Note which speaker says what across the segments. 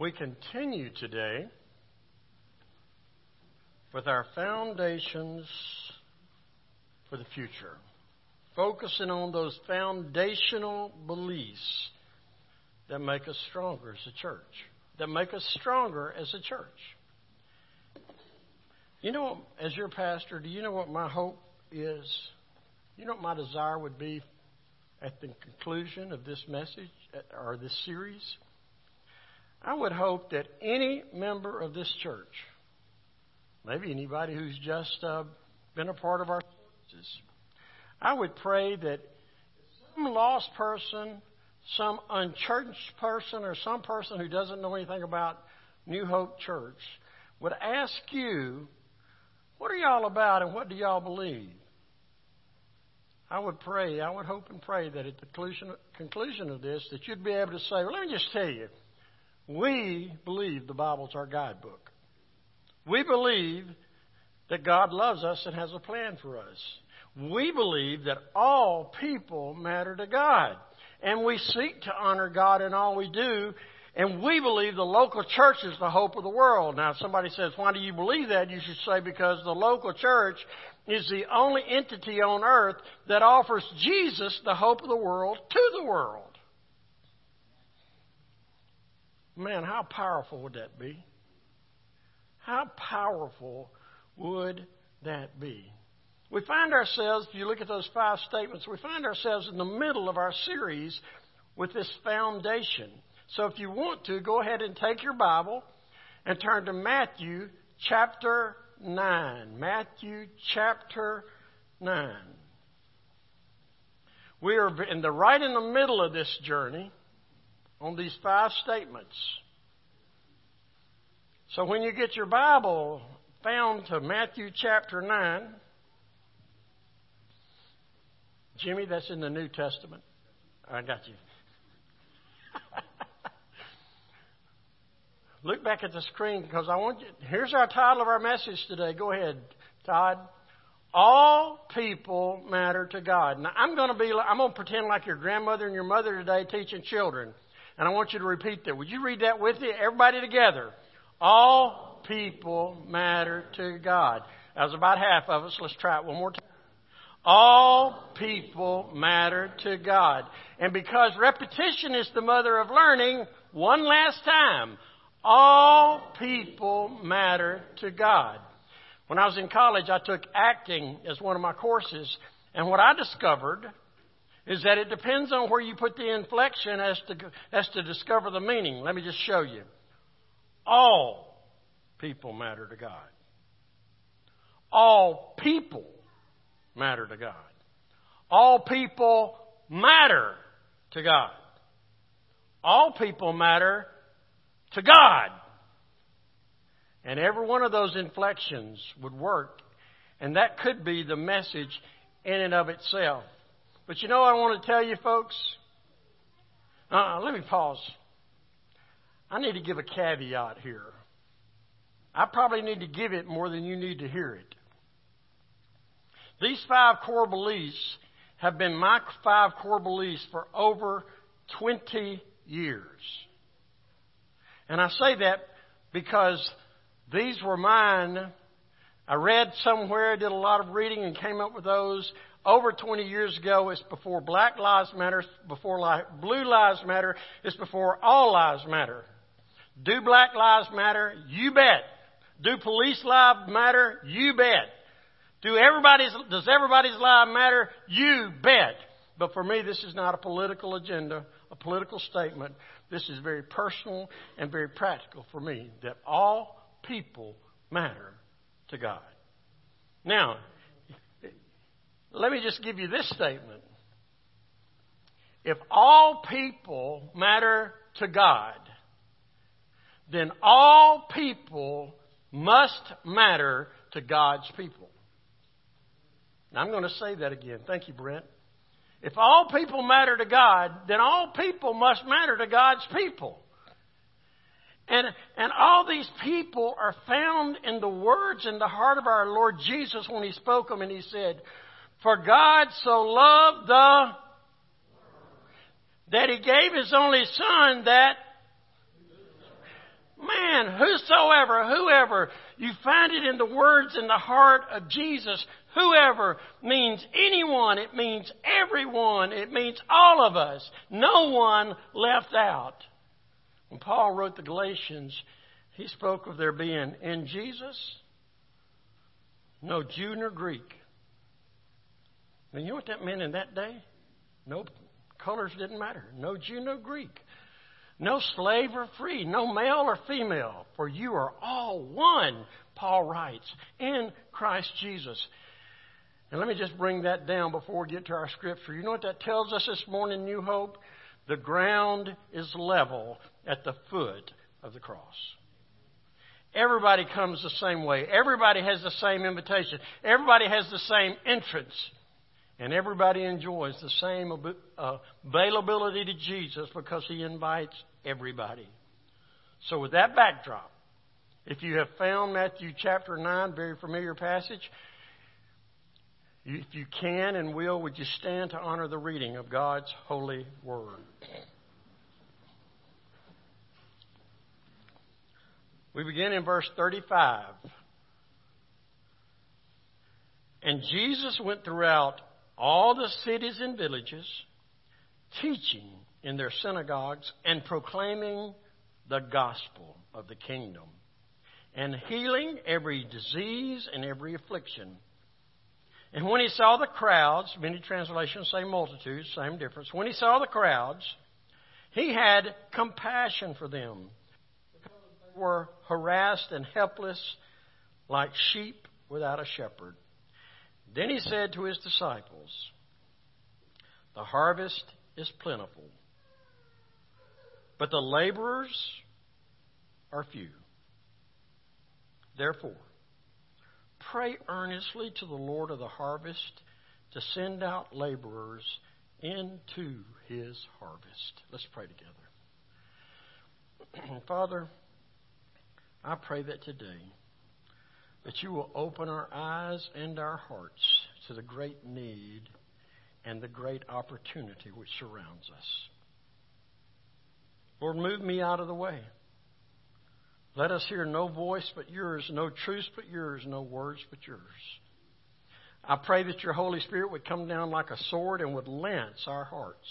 Speaker 1: We continue today with our foundations for the future, focusing on those foundational beliefs that make us stronger as a church, that make us stronger as a church. You know, as your pastor, do you know what my hope is? You know what my desire would be at the conclusion of this message or this series? I would hope that any member of this church, maybe anybody who's just uh, been a part of our services, I would pray that some lost person, some unchurched person, or some person who doesn't know anything about New Hope Church would ask you, What are y'all about and what do y'all believe? I would pray, I would hope and pray that at the conclusion, conclusion of this, that you'd be able to say, well, let me just tell you, we believe the Bible's our guidebook. We believe that God loves us and has a plan for us. We believe that all people matter to God. And we seek to honor God in all we do. And we believe the local church is the hope of the world. Now, if somebody says, why do you believe that? You should say, because the local church is the only entity on earth that offers Jesus, the hope of the world, to the world. Man, how powerful would that be? How powerful would that be? We find ourselves, if you look at those five statements, we find ourselves in the middle of our series with this foundation. So if you want to, go ahead and take your Bible and turn to Matthew chapter 9. Matthew chapter 9. We are in the right in the middle of this journey on these five statements. So when you get your Bible found to Matthew chapter 9, Jimmy, that's in the New Testament. I got you. Look back at the screen because I want you. Here's our title of our message today. Go ahead, Todd. All people matter to God. Now I'm going to be. I'm going to pretend like your grandmother and your mother today teaching children. And I want you to repeat that. Would you read that with me? Everybody together. All people matter to God. That was about half of us. Let's try it one more time. All people matter to God. And because repetition is the mother of learning, one last time. All people matter to God. When I was in college, I took acting as one of my courses. And what I discovered is that it depends on where you put the inflection as to, as to discover the meaning. Let me just show you. All people matter to God. All people matter to God. All people matter to God. All people matter to God. And every one of those inflections would work. And that could be the message in and of itself. But you know what I want to tell you, folks? Uh, let me pause. I need to give a caveat here. I probably need to give it more than you need to hear it. These five core beliefs have been my five core beliefs for over 20 years. And I say that because these were mine. I read somewhere, did a lot of reading, and came up with those over 20 years ago. It's before Black Lives Matter, before Blue Lives Matter. It's before All Lives Matter. Do Black Lives Matter? You bet. Do police lives matter? You bet. Do everybody's, does everybody's life matter? You bet. But for me, this is not a political agenda, a political statement. This is very personal and very practical for me that all people matter to God. Now, let me just give you this statement. If all people matter to God, then all people must matter to God's people. Now, I'm going to say that again. Thank you, Brent. If all people matter to God, then all people must matter to God's people. And, and all these people are found in the words in the heart of our Lord Jesus when He spoke them and He said, for God so loved the that he gave his only son that man, whosoever, whoever. You find it in the words in the heart of Jesus. Whoever means anyone. It means everyone. It means all of us. No one left out. When Paul wrote the Galatians, he spoke of there being in Jesus no Jew nor Greek. And you know what that meant in that day? No colors didn't matter. No Jew, no Greek. No slave or free. No male or female. For you are all one, Paul writes, in Christ Jesus. And let me just bring that down before we get to our scripture. You know what that tells us this morning, New Hope? The ground is level at the foot of the cross. Everybody comes the same way. Everybody has the same invitation. Everybody has the same entrance. And everybody enjoys the same uh, availability to Jesus because he invites everybody. So, with that backdrop, if you have found Matthew chapter 9, very familiar passage, if you can and will, would you stand to honor the reading of God's holy word? We begin in verse 35. And Jesus went throughout all the cities and villages, teaching in their synagogues and proclaiming the gospel of the kingdom, and healing every disease and every affliction. And when he saw the crowds, many translations say multitudes, same difference. When he saw the crowds, he had compassion for them because they were harassed and helpless like sheep without a shepherd. Then he said to his disciples, The harvest is plentiful, but the laborers are few. Therefore, pray earnestly to the Lord of the harvest to send out laborers into his harvest. Let's pray together. Father, I pray that today that you will open our eyes and our hearts to the great need and the great opportunity which surrounds us. Lord, move me out of the way. Let us hear no voice but yours, no truth but yours, no words but yours. I pray that your Holy Spirit would come down like a sword and would lance our hearts.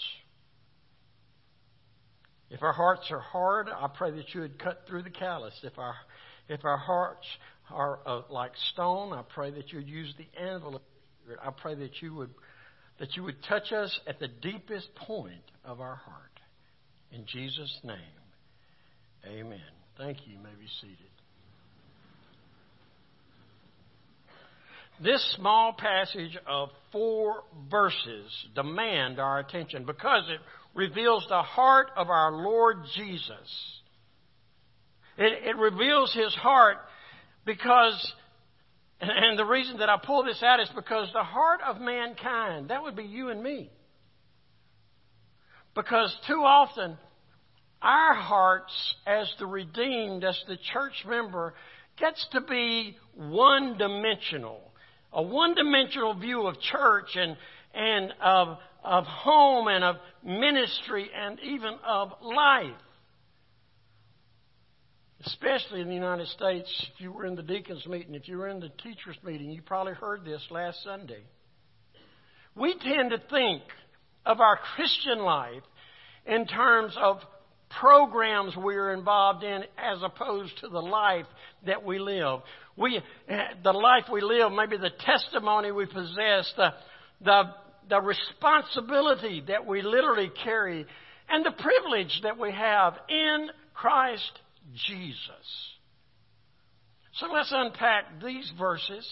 Speaker 1: If our hearts are hard, I pray that you would cut through the callus. If our if our hearts are uh, like stone, I pray that you would use the anvil Spirit. I pray that you would that you would touch us at the deepest point of our heart. In Jesus' name, Amen. Thank you. You may be seated. This small passage of four verses demand our attention because it reveals the heart of our Lord Jesus. It, it reveals his heart because, and the reason that I pull this out is because the heart of mankind, that would be you and me. Because too often, our hearts as the redeemed, as the church member, gets to be one dimensional. A one dimensional view of church and, and of, of home and of ministry and even of life especially in the United States, if you were in the deacons' meeting, if you were in the teachers' meeting, you probably heard this last Sunday. We tend to think of our Christian life in terms of programs we're involved in as opposed to the life that we live. We, eh, the life we live, maybe the testimony we possess, the, the, the responsibility that we literally carry, and the privilege that we have in Christ Jesus. So let's unpack these verses.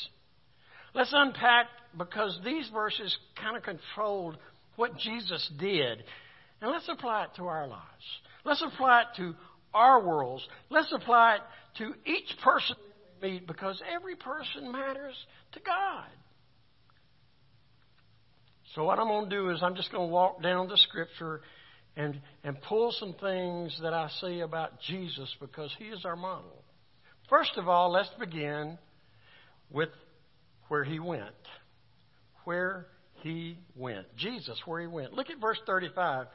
Speaker 1: Let's unpack because these verses kind of controlled what Jesus did. And let's apply it to our lives. Let's apply it to our worlds. Let's apply it to each person we meet because every person matters to God. So, what I'm going to do is I'm just going to walk down the scripture and, and pull some things that I see about Jesus because he is our model. First of all, let's begin with where he went. Where he went. Jesus, where he went. Look at verse 35.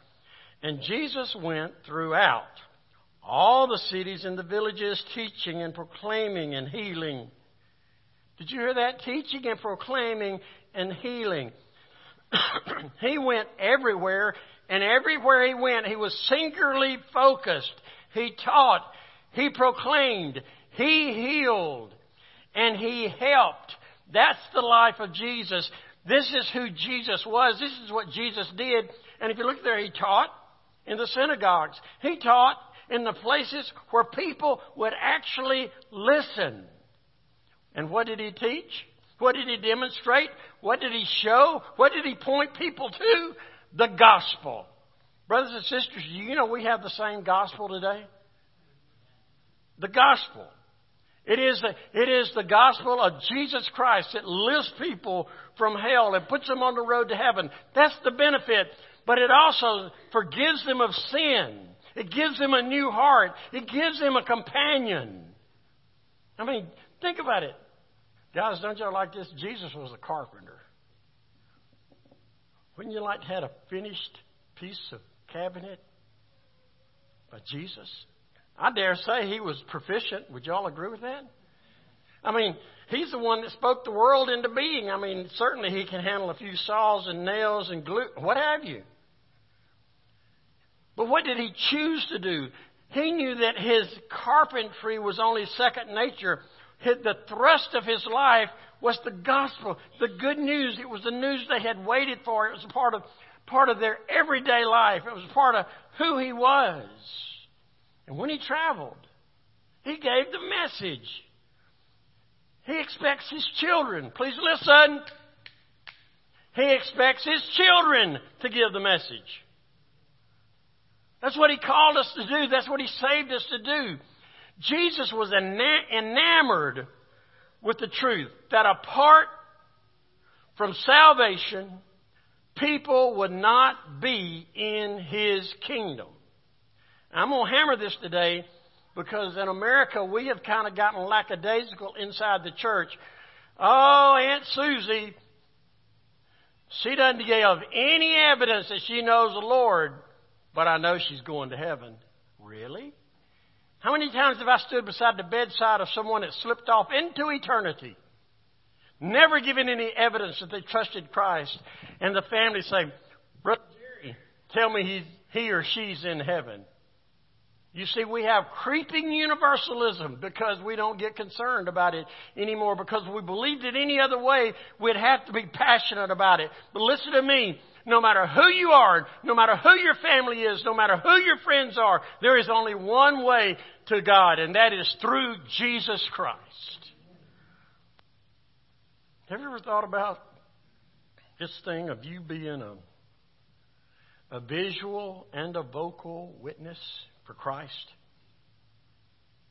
Speaker 1: And Jesus went throughout all the cities and the villages, teaching and proclaiming and healing. Did you hear that? Teaching and proclaiming and healing. he went everywhere, and everywhere he went, he was singularly focused. He taught, he proclaimed, he healed, and he helped. That's the life of Jesus. This is who Jesus was. This is what Jesus did. And if you look there, he taught in the synagogues. He taught in the places where people would actually listen. And what did he teach? What did he demonstrate? What did he show? What did he point people to? The gospel. Brothers and sisters, you know we have the same gospel today? The gospel. It is, the, it is the gospel of Jesus Christ that lifts people from hell and puts them on the road to heaven. That's the benefit. But it also forgives them of sin. It gives them a new heart. It gives them a companion. I mean, think about it. Guys, don't you like this? Jesus was a carpenter. Wouldn't you like to have a finished piece of cabinet by Jesus? I dare say he was proficient. Would you all agree with that? I mean, he's the one that spoke the world into being. I mean, certainly he can handle a few saws and nails and glue, what have you. But what did he choose to do? He knew that his carpentry was only second nature. The thrust of his life was the gospel, the good news. It was the news they had waited for. It was a part of, part of their everyday life. It was part of who he was. And when he traveled, he gave the message. He expects his children, please listen. He expects his children to give the message. That's what He called us to do. That's what He saved us to do. Jesus was enamored with the truth that apart from salvation, people would not be in His kingdom. I'm going to hammer this today because in America we have kind of gotten lackadaisical inside the church. Oh, Aunt Susie, she doesn't give any evidence that she knows the Lord but I know she's going to heaven. Really? How many times have I stood beside the bedside of someone that slipped off into eternity, never given any evidence that they trusted Christ, and the family say, Brother Jerry, tell me he, he or she's in heaven? You see, we have creeping universalism because we don't get concerned about it anymore because if we believed it any other way, we'd have to be passionate about it. But listen to me no matter who you are, no matter who your family is, no matter who your friends are, there is only one way to God, and that is through Jesus Christ. Have you ever thought about this thing of you being a, a visual and a vocal witness for Christ?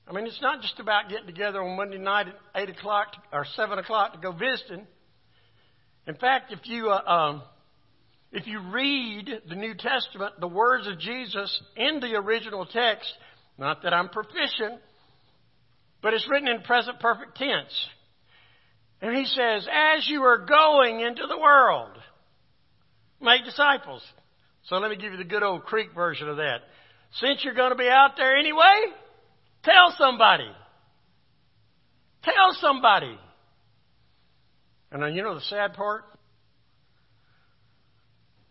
Speaker 1: I mean, it's not just about getting together on Monday night at 8 o'clock or 7 o'clock to go visiting. In fact, if you uh, um, if you read the New Testament, the words of Jesus in the original text, not that I'm proficient, but it's written in present perfect tense. And he says, as you are going into the world, make disciples. So let me give you the good old Greek version of that. Since you're going to be out there anyway, tell somebody. Tell somebody. And then you know the sad part?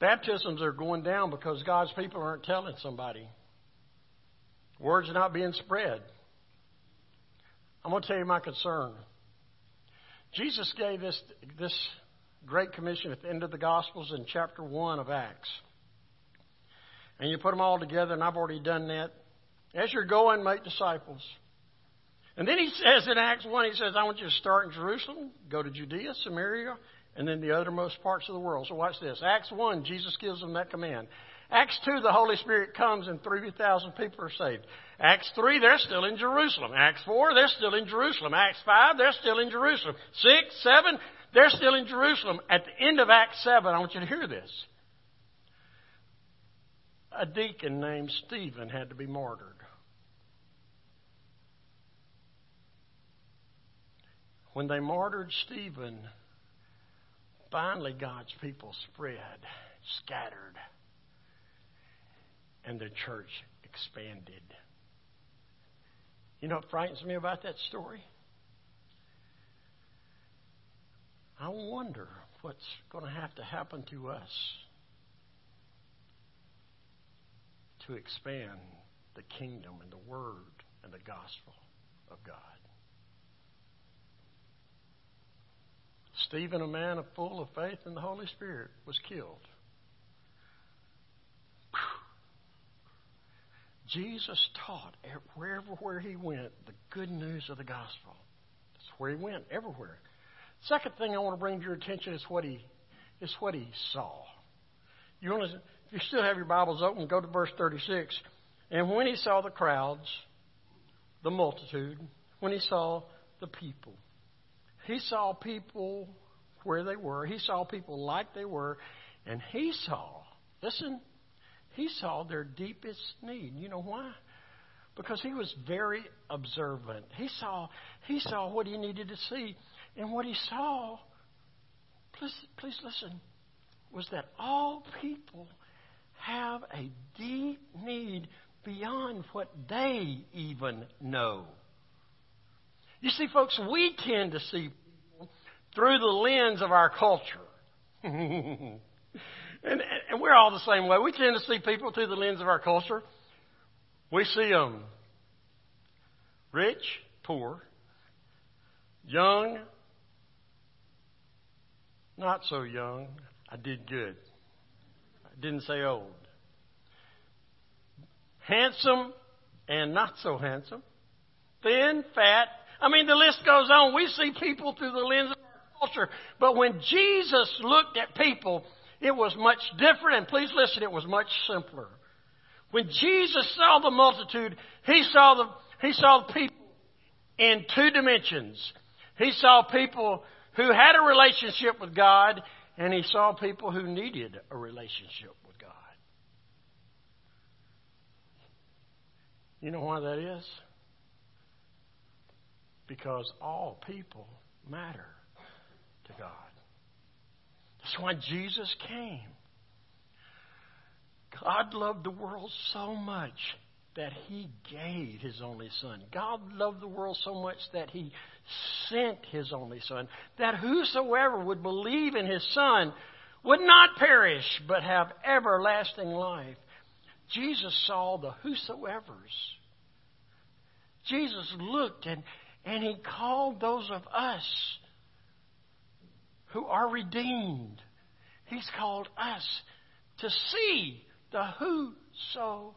Speaker 1: Baptisms are going down because God's people aren't telling somebody. Words are not being spread. I'm going to tell you my concern. Jesus gave this, this Great Commission at the end of the Gospels in chapter 1 of Acts. And you put them all together, and I've already done that. As you're going, make disciples. And then he says in Acts 1, he says, I want you to start in Jerusalem, go to Judea, Samaria, and then the uttermost parts of the world. So watch this. Acts 1, Jesus gives them that command. Acts 2, the Holy Spirit comes and 3,000 people are saved. Acts 3, they're still in Jerusalem. Acts 4, they're still in Jerusalem. Acts 5, they're still in Jerusalem. 6, 7, they're still in Jerusalem. At the end of Acts 7, I want you to hear this. A deacon named Stephen had to be martyred. When they martyred Stephen, Finally, God's people spread, scattered, and the church expanded. You know what frightens me about that story? I wonder what's going to have to happen to us to expand the kingdom and the word and the gospel of God. Stephen, a man full of faith in the Holy Spirit, was killed. Jesus taught wherever where he went the good news of the gospel. That's where he went, everywhere. Second thing I want to bring to your attention is what he is what he saw. You want to, if you still have your Bibles open, go to verse 36. And when he saw the crowds, the multitude, when he saw the people, he saw people where they were. He saw people like they were. And he saw, listen, he saw their deepest need. You know why? Because he was very observant. He saw, he saw what he needed to see. And what he saw, please, please listen, was that all people have a deep need beyond what they even know. You see, folks, we tend to see through the lens of our culture. and, and we're all the same way. We tend to see people through the lens of our culture. We see them rich, poor, young, not so young. I did good. I didn't say old. Handsome and not so handsome. Thin, fat. I mean, the list goes on. We see people through the lens of culture. But when Jesus looked at people, it was much different. And please listen, it was much simpler. When Jesus saw the multitude, he saw the, he saw the people in two dimensions. He saw people who had a relationship with God, and he saw people who needed a relationship with God. You know why that is? Because all people matter to God. That's why Jesus came. God loved the world so much that he gave his only son. God loved the world so much that he sent his only son, that whosoever would believe in his son would not perish, but have everlasting life. Jesus saw the whosoever's. Jesus looked and, and he called those of us who are redeemed. He's called us to see the whosoever's.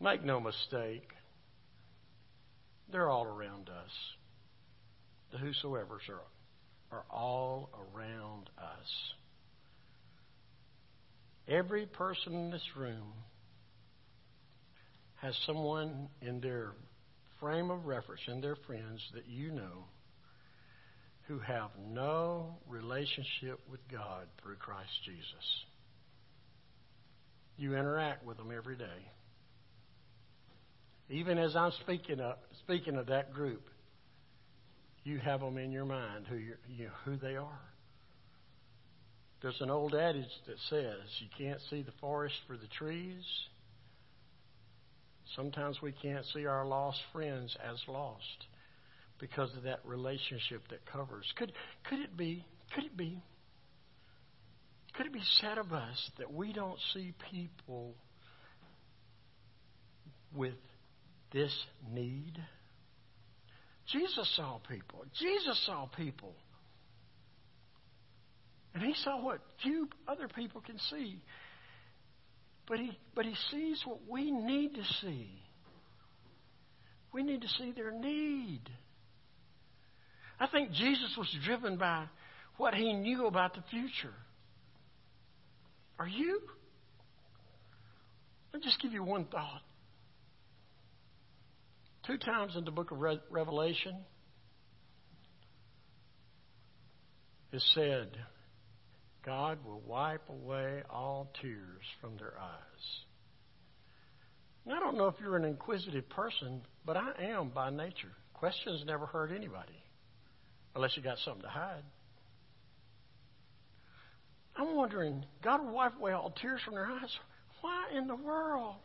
Speaker 1: Make no mistake, they're all around us. The whosoever's are, are all around us. Every person in this room has someone in their frame of reference, in their friends that you know, who have no relationship with God through Christ Jesus. You interact with them every day. Even as I'm speaking of, speaking of that group, you have them in your mind who you who they are. There's an old adage that says you can't see the forest for the trees. Sometimes we can't see our lost friends as lost because of that relationship that covers. Could could it be could it be could it be said of us that we don't see people with this need? Jesus saw people. Jesus saw people. And he saw what few other people can see. But he, but he sees what we need to see. We need to see their need. I think Jesus was driven by what he knew about the future. Are you? Let me just give you one thought. Two times in the book of Re- Revelation, it said, God will wipe away all tears from their eyes. I don't know if you're an inquisitive person, but I am by nature. Questions never hurt anybody, unless you got something to hide. I'm wondering, God will wipe away all tears from their eyes. Why in the world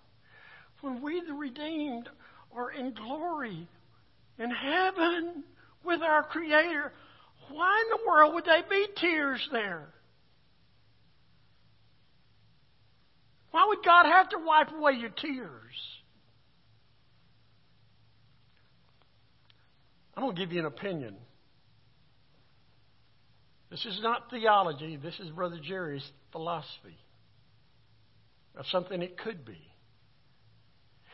Speaker 1: when we, the redeemed, are in glory in heaven with our Creator, why in the world would they be tears there? Why would God have to wipe away your tears? I'm going to give you an opinion. This is not theology, this is Brother Jerry's philosophy of something it could be.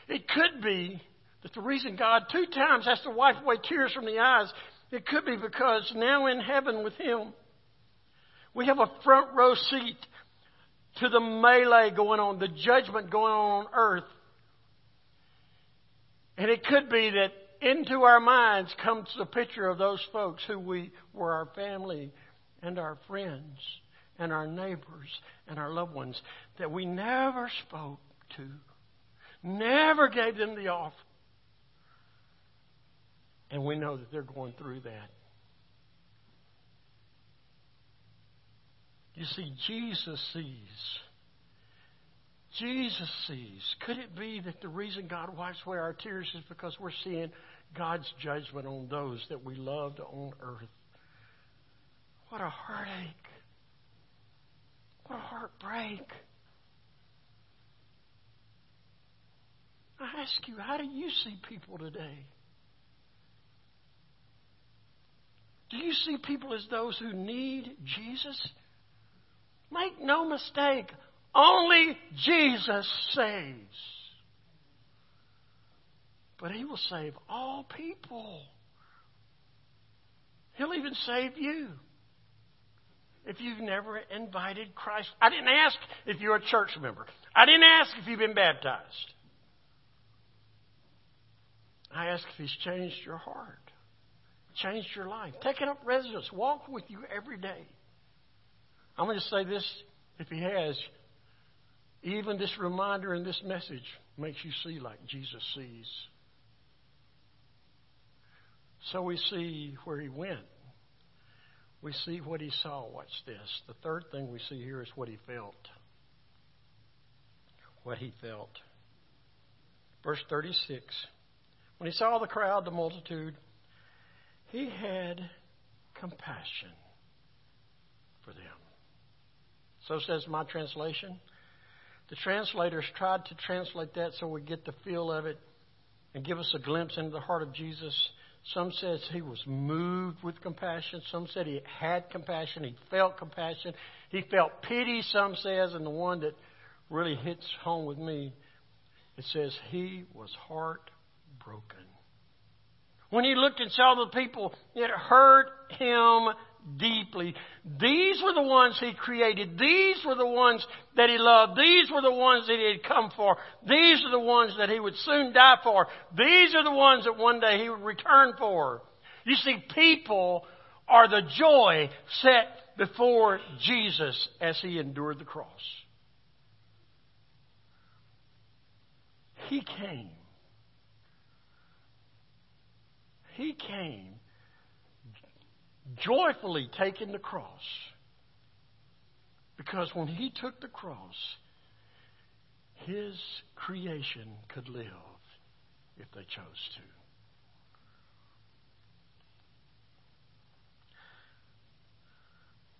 Speaker 1: It could be that the reason God two times has to wipe away tears from the eyes, it could be because now in heaven with Him, we have a front row seat to the melee going on, the judgment going on on earth. And it could be that into our minds comes the picture of those folks who we were our family and our friends and our neighbors and our loved ones that we never spoke to, never gave them the offer. And we know that they're going through that. You see, Jesus sees. Jesus sees. Could it be that the reason God wipes away our tears is because we're seeing God's judgment on those that we loved on earth? What a heartache. What a heartbreak. I ask you, how do you see people today? Do you see people as those who need Jesus? Make no mistake, only Jesus saves. But He will save all people. He'll even save you if you've never invited Christ. I didn't ask if you're a church member. I didn't ask if you've been baptized. I ask if He's changed your heart, changed your life, taken up residence, walked with you every day. I'm going to say this if He has, even this reminder and this message makes you see like Jesus sees. So we see where He went we see what he saw. Watch this. The third thing we see here is what he felt. What he felt. Verse 36. When he saw the crowd, the multitude, he had compassion for them. So says my translation. The translators tried to translate that so we get the feel of it and give us a glimpse into the heart of Jesus. Some says he was moved with compassion. Some said he had compassion. He felt compassion. He felt pity, some says, and the one that really hits home with me, it says he was heartbroken. When he looked and saw the people, it hurt him deeply. These were the ones he created. These were the ones that he loved. These were the ones that he had come for. These are the ones that he would soon die for. These are the ones that one day he would return for. You see, people are the joy set before Jesus as he endured the cross. He came. He came joyfully taking the cross. Because when he took the cross, his creation could live if they chose to.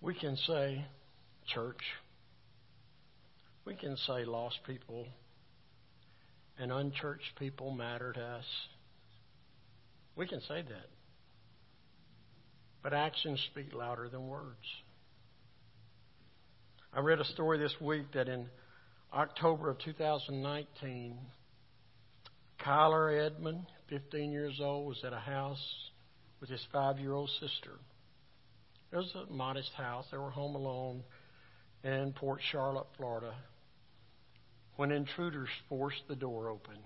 Speaker 1: We can say, church, we can say lost people and unchurched people matter to us. We can say that. But actions speak louder than words. I read a story this week that in October of 2019, Kyler Edmond, 15 years old, was at a house with his five year old sister. It was a modest house. They were home alone in Port Charlotte, Florida, when intruders forced the door open.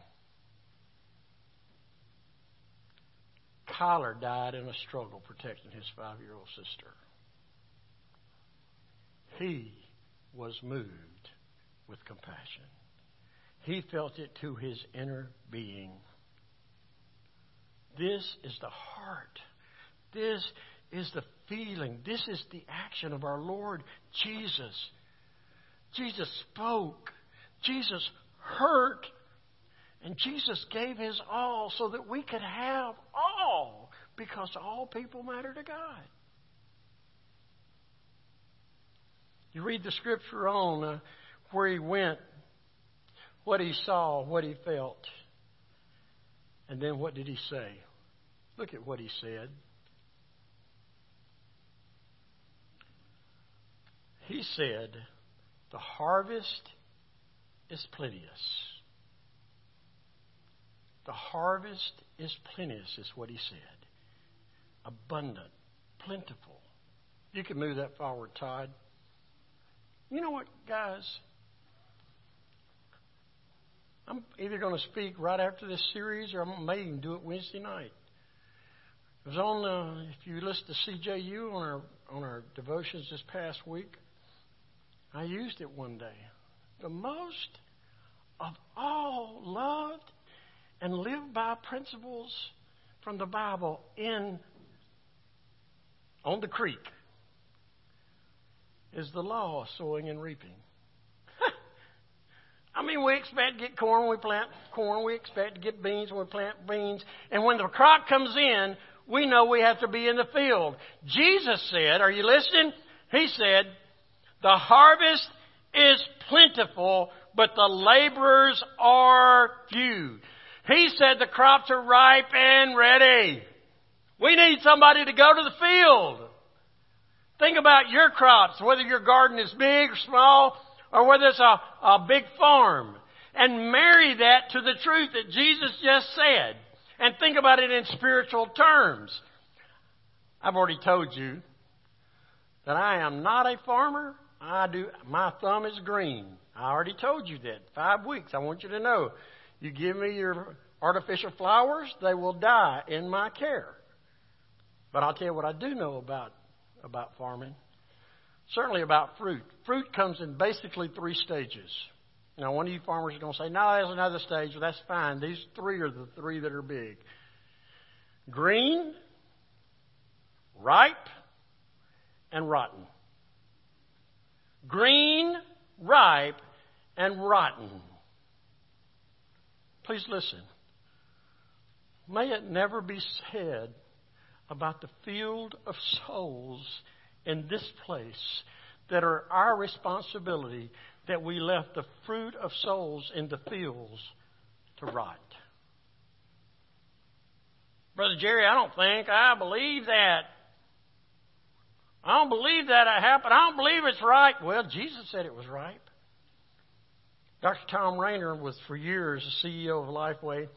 Speaker 1: Kyler died in a struggle protecting his five year old sister. He was moved with compassion. He felt it to his inner being. This is the heart. This is the feeling. This is the action of our Lord Jesus. Jesus spoke. Jesus hurt. And Jesus gave his all so that we could have all because all people matter to God. You read the scripture on uh, where he went, what he saw, what he felt. And then what did he say? Look at what he said. He said, The harvest is plenteous. The harvest is plenteous, is what he said. Abundant, plentiful. You can move that forward, Todd. You know what, guys? I'm either going to speak right after this series or I may even do it Wednesday night. It was on, uh, if you listen to CJU on our, on our devotions this past week, I used it one day. The most of all loved and live by principles from the Bible in on the creek is the law of sowing and reaping. I mean, we expect to get corn when we plant corn. We expect to get beans when we plant beans. And when the crop comes in, we know we have to be in the field. Jesus said, are you listening? He said, the harvest is plentiful, but the laborers are few. He said the crops are ripe and ready. We need somebody to go to the field. Think about your crops, whether your garden is big or small, or whether it's a, a big farm. And marry that to the truth that Jesus just said. And think about it in spiritual terms. I've already told you that I am not a farmer. I do, my thumb is green. I already told you that. Five weeks. I want you to know. You give me your artificial flowers, they will die in my care. But I'll tell you what I do know about, about farming. Certainly about fruit. Fruit comes in basically three stages. Now, one of you farmers is going to say, no, there's another stage. Well, that's fine. These three are the three that are big green, ripe, and rotten. Green, ripe, and rotten. Please listen. May it never be said about the field of souls in this place that are our responsibility that we left the fruit of souls in the fields to rot. Brother Jerry, I don't think I believe that. I don't believe that it happened. I don't believe it's right. Well, Jesus said it was right. Dr. Thom Rainer was for years the CEO of Lifeway.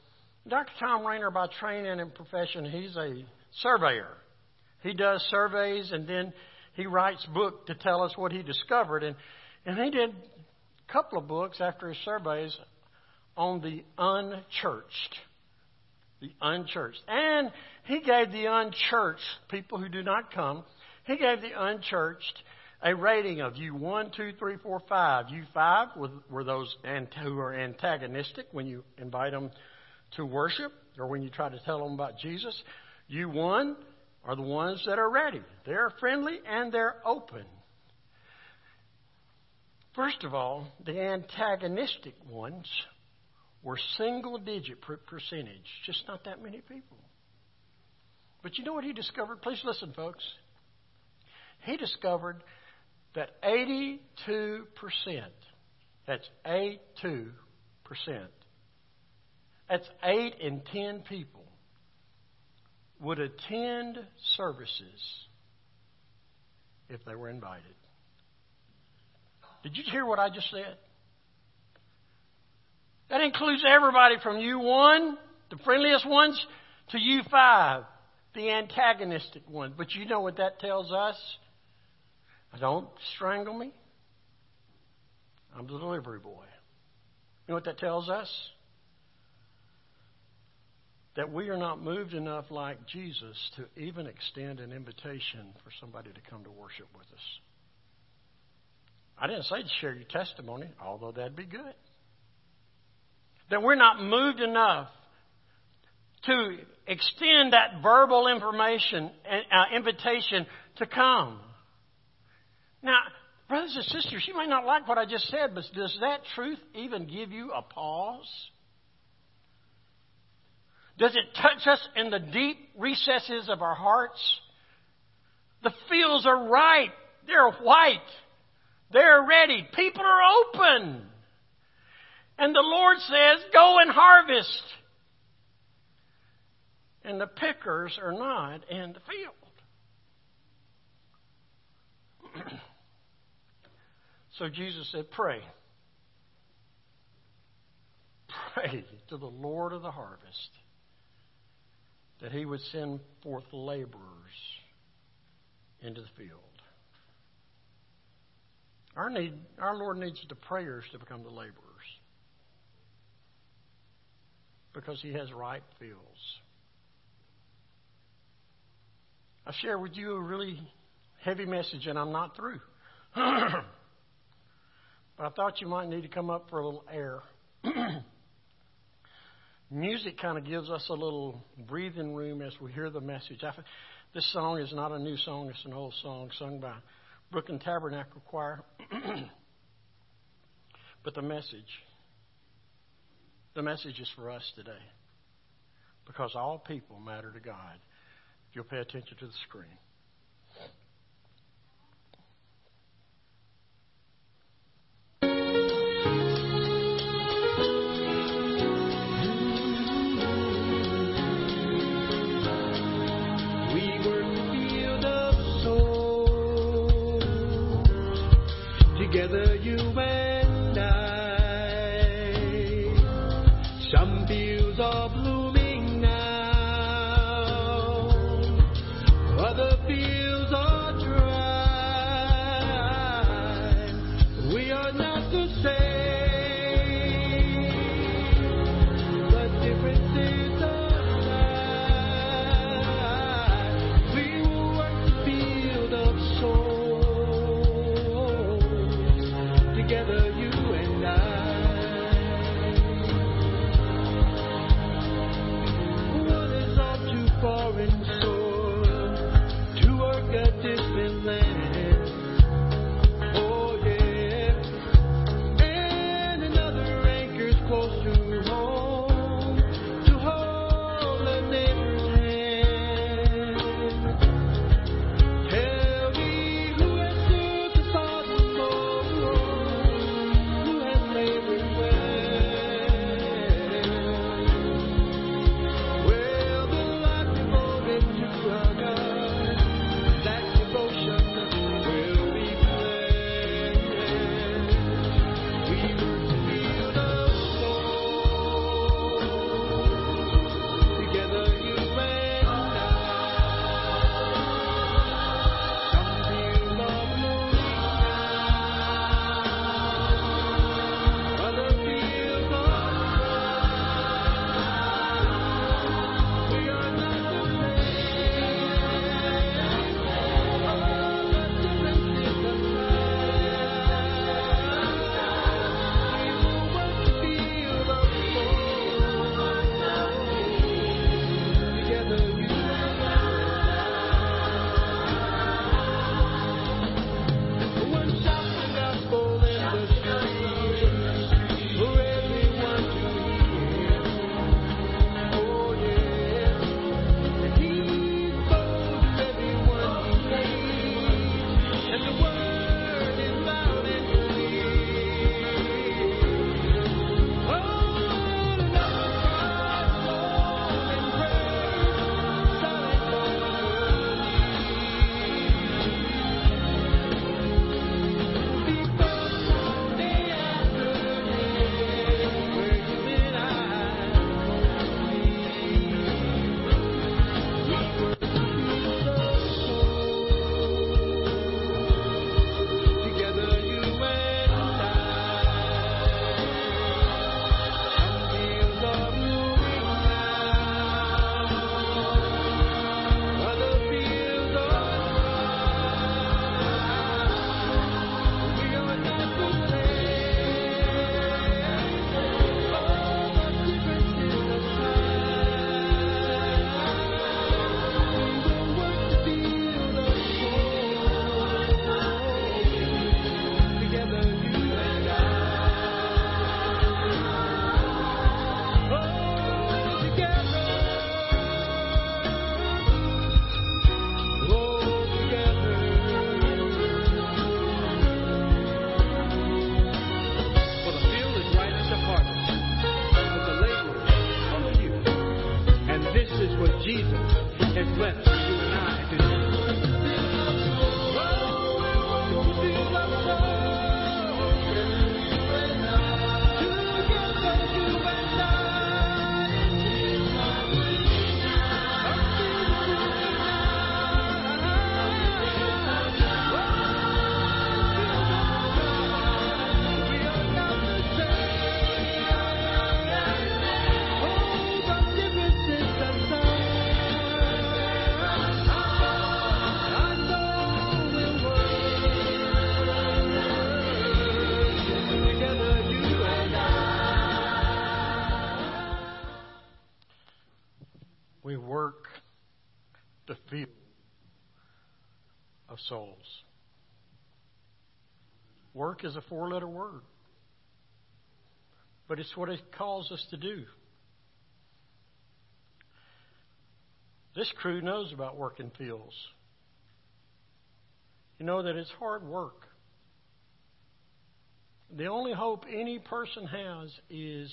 Speaker 1: Dr. Thom Rainer, by training and profession, he's a surveyor. He does surveys and then he writes book to tell us what he discovered. And, and he did a couple of books after his surveys on the unchurched. The unchurched. And he gave the unchurched, people who do not come, he gave the unchurched a rating of U1, 2, 3, 4, 5. U5 were, were those who are antagonistic when you invite them to worship or when you try to tell them about Jesus. U1 are the ones that are ready. They're friendly and they're open. First of all, the antagonistic ones were single digit percentage, just not that many people. But you know what he discovered? Please listen, folks. He discovered that 82%, that's 82%, that's 8 in 10 people, would attend services if they were invited. Did you hear what I just said? That includes everybody from U1, the friendliest ones, to U5, the antagonistic ones. But you know what that tells us? Don't strangle me. I'm the delivery boy. You know what that tells us? That we are not moved enough like Jesus to even extend an invitation for somebody to come to worship with us. I didn't say to share your testimony, although that'd be good. That we're not moved enough to extend that verbal information, uh, invitation to come. Now, brothers and sisters, you may not like what I just said, but does that truth even give you a pause? Does it touch us in the deep recesses of our hearts? The fields are ripe. They're white. They're ready. People are open. And the Lord says, Go and harvest. And the pickers are not in the field. so Jesus said, Pray. Pray to the Lord of the harvest that he would send forth laborers into the field. Our, need, our Lord needs the prayers to become the laborers because he has ripe fields. I share with you a really heavy message, and I'm not through. but I thought you might need to come up for a little air. Music kind of gives us a little breathing room as we hear the message. I, this song is not a new song, it's an old song sung by Brooklyn Tabernacle Choir. but the message, the message is for us today. Because all people matter to God. If you'll pay attention to the screen.
Speaker 2: Other
Speaker 1: souls. Work is a four letter word, but it's what it calls us to do. This crew knows about working fields. You know that it's hard work. The only hope any person has is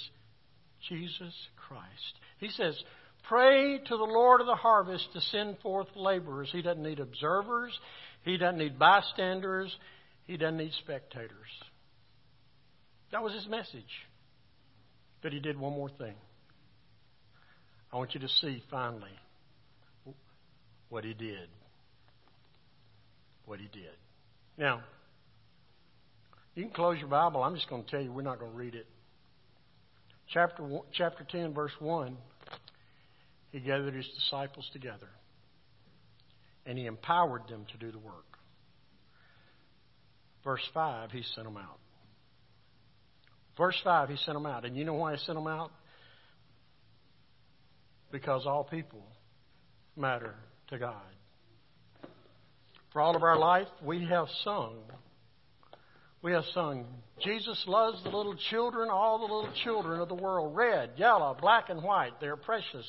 Speaker 1: Jesus Christ. He says, Pray to the Lord of the harvest to send forth laborers. He doesn't need observers, He doesn't need bystanders, He doesn't need spectators. That was His message. But He did one more thing. I want you to see finally what He did. What He did. Now, you can close your Bible. I'm just going to tell you, we're not going to read it. Chapter, chapter 10, verse 1 he gathered his disciples together and he empowered them to do the work. Verse 5, he sent them out. Verse 5, he sent them out. And you know why he sent them out? Because all people matter to God. For all of our life, we have sung. We have sung, Jesus loves the little children, all the little children of the world, red, yellow, black, and white. They're precious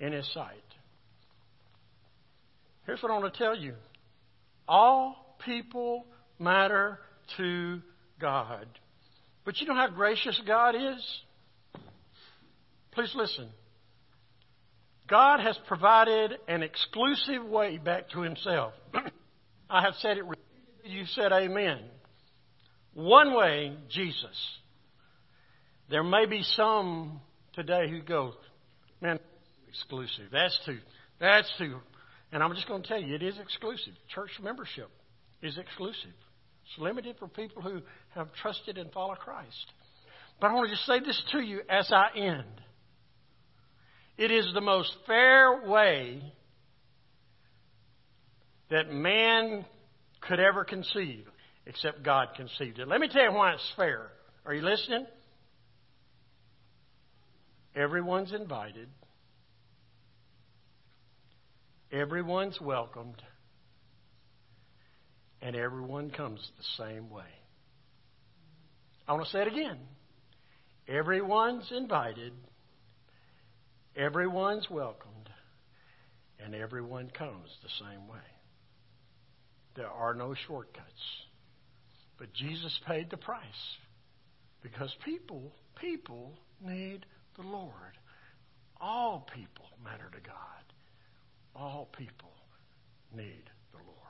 Speaker 1: in His sight. Here's what I want to tell you all people matter to God. But you know how gracious God is? Please listen. God has provided an exclusive way back to Himself. I have said it. You said amen. One way, Jesus. There may be some today who go, man, exclusive. That's too. That's too. And I'm just going to tell you, it is exclusive. Church membership is exclusive. It's limited for people who have trusted and follow Christ. But I want to just say this to you as I end. It is the most fair way that man could ever conceive, except God conceived it. Let me tell you why it's fair. Are you listening? Everyone's invited. Everyone's welcomed. And everyone comes the same way. I want to say it again. Everyone's invited. Everyone's welcomed. And everyone comes the same way. There are no shortcuts. But Jesus paid the price. Because people, people need the Lord. All people matter to God. All people need the Lord.